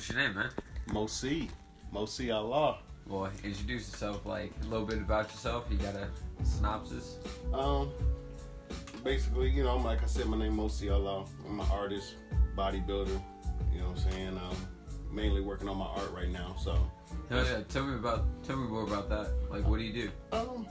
What's your name, man? Mosi. Mosi Allah. Well, introduce yourself, like a little bit about yourself. You got a synopsis? Um, basically, you know, like I said, my name Mosi Allah. I'm an artist, bodybuilder. You know what I'm saying? Um, mainly working on my art right now. So, Hell yeah! Tell me about, tell me more about that. Like, what do you do? um,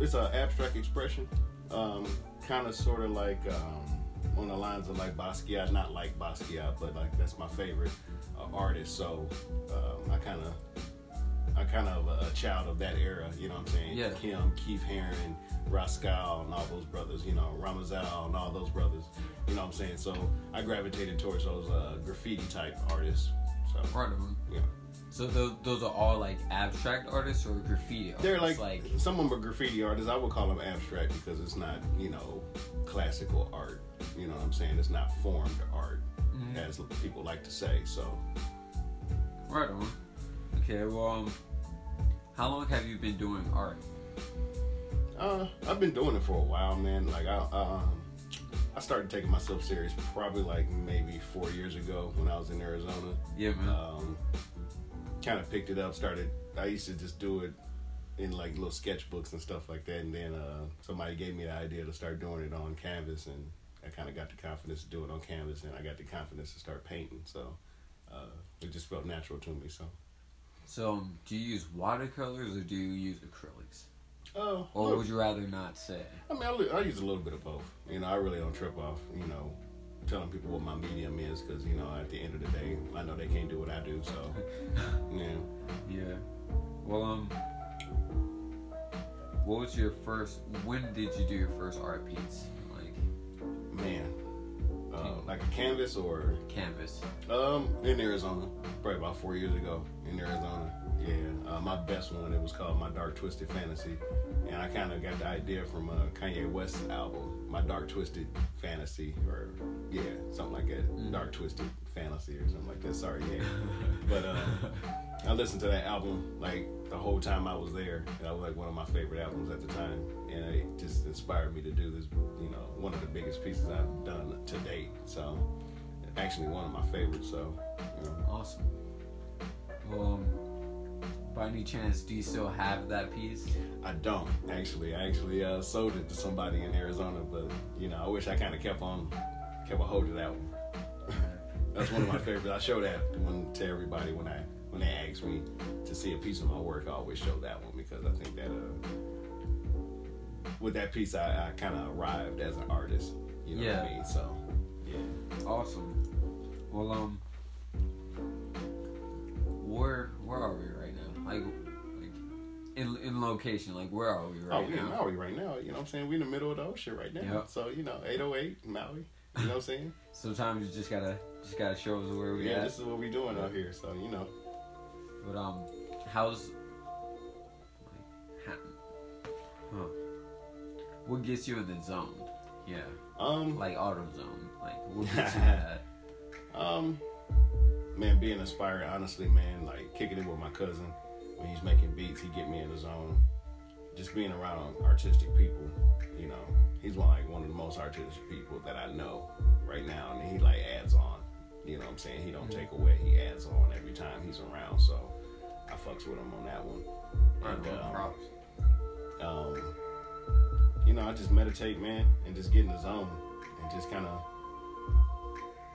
it's an abstract expression. Um, kind of, sort of like um, on the lines of like Basquiat, not like Basquiat, but like that's my favorite uh, artist. So, um, I kind of. I'm kind of a, a child of that era, you know what I'm saying? Yeah. Kim, Keith Haring, Rascal, and all those brothers, you know, Rammellzee and all those brothers, you know what I'm saying? So I gravitated towards those uh, graffiti type artists. So, Right on. yeah. So those, those are all like abstract artists or graffiti artists? They're like, like some of them are graffiti artists. I would call them abstract because it's not, you know, classical art. You know what I'm saying? It's not formed art, Mhm. as people like to say. So, right on. Okay, well, um, how long have you been doing art? uh, I've been doing it for a while, man. Like, I, um, I started taking myself serious probably like maybe four years ago when I was in Arizona. Yeah, man. um, kind of picked it up. Started. I used to just do it in like little sketchbooks and stuff like that, and then uh, somebody gave me the idea to start doing it on canvas, and I kind of got the confidence to do it on canvas, and I got the confidence to start painting. So uh, it just felt natural to me. So. so, um, do you use watercolors or do you use acrylics? Uh, Or would you rather not say? I mean, I, I use a little bit of both. You know, I really don't trip off. You know, telling people what my medium is because you know, at the end of the day, I know they can't do what I do. So, yeah. Yeah. Well, um, what was your first? When did you do your first art piece? Man, uh, like a canvas or canvas. um in Arizona, probably about four years ago in Arizona. Yeah, uh, my best one. It was called My Dark Twisted Fantasy, and I kind of got the idea from a Kanye West album, My Dark Twisted Fantasy, or yeah, something like that. Mm. Dark Twisted Fantasy or something like that. Sorry, yeah. but uh, I listened to that album like the whole time I was there. That was like one of my favorite albums at the time, and it just inspired me to do this. You know, one of the biggest pieces I've done to date. So, actually, one of my favorites. So, you know. awesome. Um, by any chance, do you still have that piece? I don't actually. I actually uh, sold it to somebody in Arizona, but you know, I wish I kind of kept on, kept a hold of that one. That's one of my favorites. I show that one to everybody when I when they ask me to see a piece of my work. I always show that one because I think that uh, with that piece, I, I kind of arrived as an artist. You know what I Yeah. mean? So, yeah. Awesome. Well, um, where where are we right now? Like, like in in location. Like, where are we right now? Oh, we in? Maui right now. You know what I'm saying? We in the middle of the ocean right now. Yep. So you know, 808 Maui. You know what I'm saying? Sometimes you just gotta just gotta show us where we yeah, at. this is what we doing out here. So you know. But um, how's like, huh? What gets you in the zone? Yeah, Um, like auto zone. Like what gets you in that? Um, man, being inspired, honestly, man, like kicking it with my cousin when he's making beats, he get me in the zone. Just being around artistic people, you know, he's one like one of the most artistic people that I know right now, and he like adds on. You know what I'm saying? He don't Mhm. take away. He adds on every time he's around. So I fucks with him on that one. Right And, um, um, you know, I just meditate, man, and just get in the zone and just kind of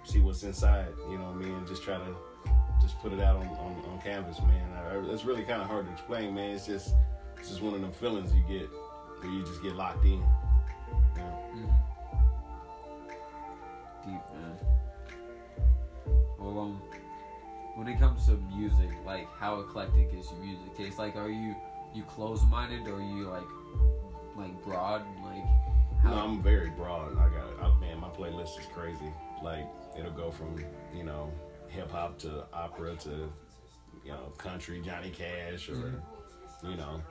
see what's inside. You know what I mean? And just try to just put it out on, on, on canvas, man. I, it's really kind of hard to explain, man. It's just it's just one of them feelings you get where you just get locked in. You know? Mhm. Deep man. Um, when it comes to music, like how eclectic is your music taste? Like, are you you close minded or are you like like broad? Like, how? No, I'm very broad. I got, I, man, my playlist is crazy. Like it'll go from you know hip hop to opera to you know country, Johnny Cash, or Mhm. you know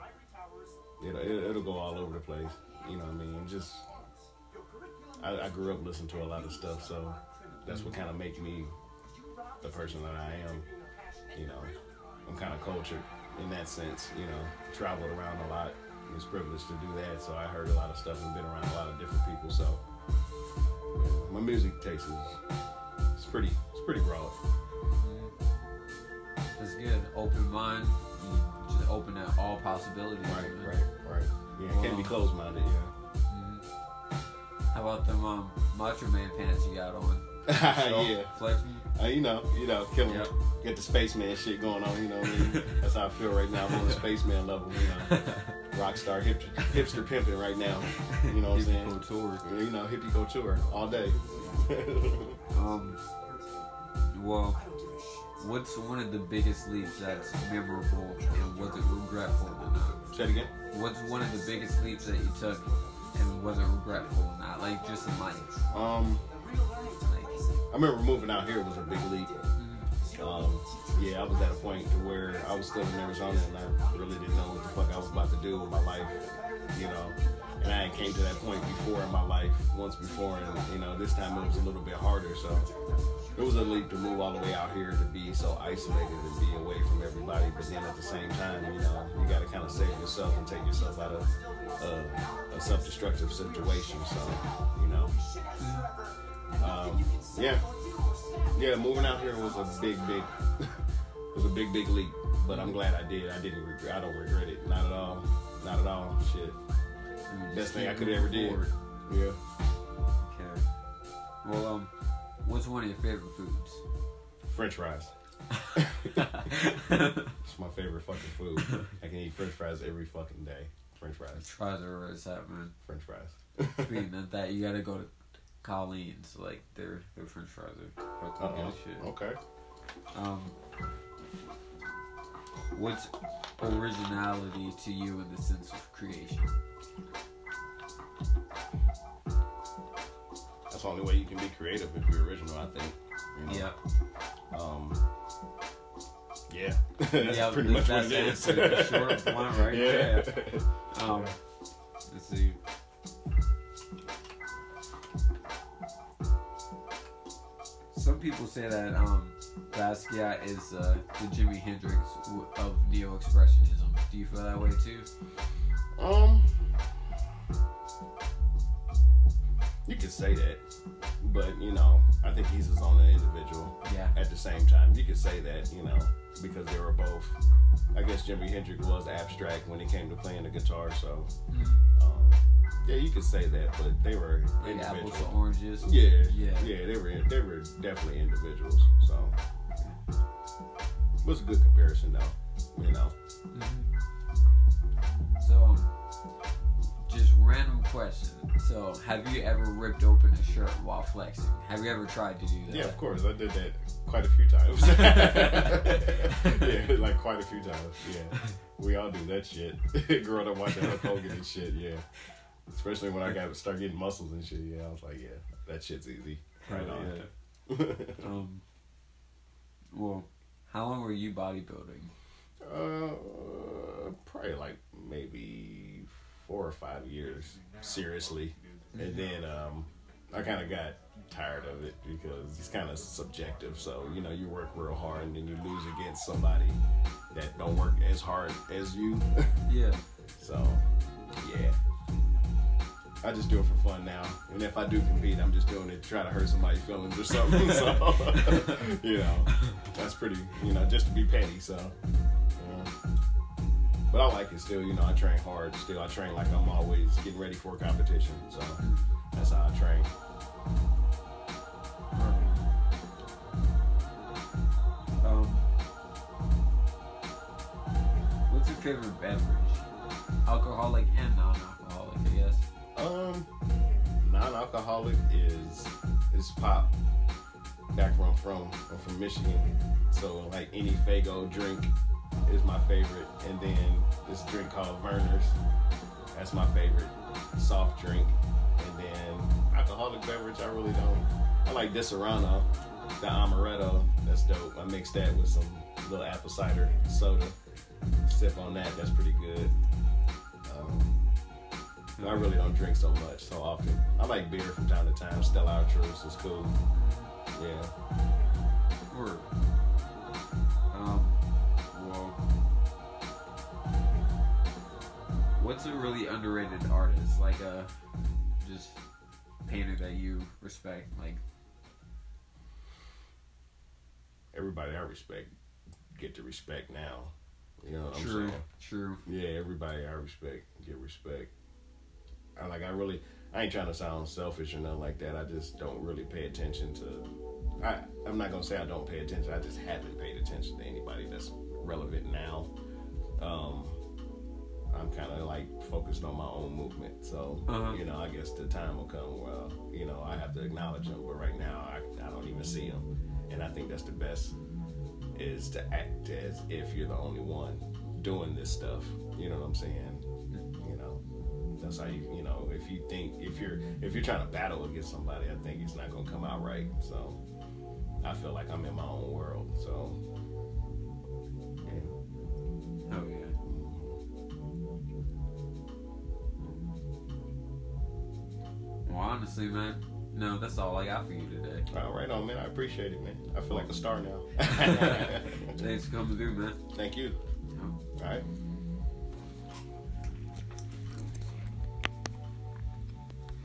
it'll, it'll it'll go all over the place. You know what I mean? I'm just I, I grew up listening to a lot of stuff, so that's what kind of make me the person that I am. You know, I'm kind of cultured in that sense. You know, traveled around a lot. Was privileged to do that, so I heard a lot of stuff and been around a lot of different people. So my music taste is it's pretty it's pretty broad. That's good. Open mind. Just open at all possibilities. Right, man. right, right. Yeah, can't be closed minded. Yeah. How about them um, Macho Man pants you got on? Yeah. Uh, you know, you know, killing Yep. get the spaceman shit going on. You know what I mean? That's how I feel right now. I'm on the spaceman level. You know, rockstar hip, hipster pimping right now. You know what I'm saying? Couture. You know, hippie couture all day. Um, well, what's one of the biggest leaps that's memorable and was it regretful or not? Say it again. What's one of the biggest leaps that you took and was it regretful or not? Like just in life. Um, I remember moving out here was a big leap. Um, yeah, I was at a point to where I was still in Arizona and I really didn't know what the fuck I was about to do with my life, you know. And I had came to that point before in my life, once before, and you know, this time it was a little bit harder. So it was a leap to move all the way out here to be so isolated and be away from everybody. But then at the same time, you know, you got to kind of save yourself and take yourself out of uh, a self-destructive situation. So, you yeah, yeah, moving out here was a big, big, was a big, big leap. But I'm glad I did. I didn't regret. I don't regret it. Not at all. Not at all. Shit. Best thing I could ever did. Yeah. Okay. Well, um, what's one of your favorite foods? French fries. It's my favorite fucking food. I can eat French fries every fucking day. French fries. Tries are where it's at, man. French fries. Speaking of that, you gotta go to Colleen's. Like their their French fries are fucking shit. Okay. Um, what's originality to you in the sense of creation? That's the only way you can be creative if you're original. I think. You know? Yeah, Um. Yeah. that's Yeah, pretty much what that's it is. answer. Short, blunt, right yeah. Um, say that um, Basquiat is uh, the Jimi Hendrix of neo expressionism. Do you feel that way too? Um, you could say that, but you know, I think he's his own individual. Yeah. At the same time, you could say that, you know, because they were both. I guess Jimi Hendrix was abstract when it came to playing the guitar, so um, yeah, you could say that. But they were Like apples to oranges. Yeah, Yeah. yeah, they were they were definitely individuals. So it was a good comparison, though. You know. So, just random question. So, have you ever ripped open a shirt while flexing? Have you ever tried to do that? Yeah, of course. I did that quite a few times. yeah, like quite a few times. Yeah. We all do that shit. Growing up watching Hulk Hogan and shit, yeah. Especially when I got start getting muscles and shit, yeah. I was like, yeah, that shit's easy. Right Hell on. yeah. Um, well, how long were you bodybuilding? uh, probably like maybe four or five years, seriously. And then um, I kind of got tired of it because it's kind of subjective. So you know, you work real hard and then you lose against somebody that don't work as hard as you. Yeah. so yeah. I just do it for fun now, and if I do compete, I'm just doing it to try to hurt somebody's feelings or something. so, you know, that's pretty, you know, just to be petty. So. But I like it still. You know, I train hard still. I train like I'm always getting ready for a competition. So that's how I train. Um, what's your favorite beverage? Alcoholic and non-alcoholic, I guess. Um, non-alcoholic is is pop. Back where I'm from, I'm from Michigan, so like any Faygo drink is my favorite, and then this drink called Vernors, that's my favorite soft drink, and then alcoholic beverage I really don't. I like Disaronno, the amaretto, that's dope. I mix that with some little apple cider soda, sip on that, that's pretty good. Um, I really don't drink so much so often. I like beer from time to time. Stella Artois is cool. Yeah. What's a really underrated artist? Like a just painter that you respect? Like, everybody I respect get to respect now. You know what I'm True. saying? True. Yeah, everybody I respect get respect. I like I really I ain't trying to sound selfish or nothing like that. I just don't really pay attention to I I'm not gonna say I don't pay attention. I just haven't paid attention to anybody that's relevant now. Um I'm kind of like focused on my own movement, so Uh-huh. you know. I guess the time will come where you know I have to acknowledge them, but right now I, I don't even see them, and I think that's the best is to act as if you're the only one doing this stuff. You know what I'm saying? You know, that's how you you know if you think if you're if you're trying to battle against somebody, I think it's not gonna come out right. So I feel like I'm in my own world. So honestly, man, no, that's all I got for you today. All right, on man. I appreciate it, man. I feel like a star now. Thanks for coming through, man. Thank you. Oh. All right.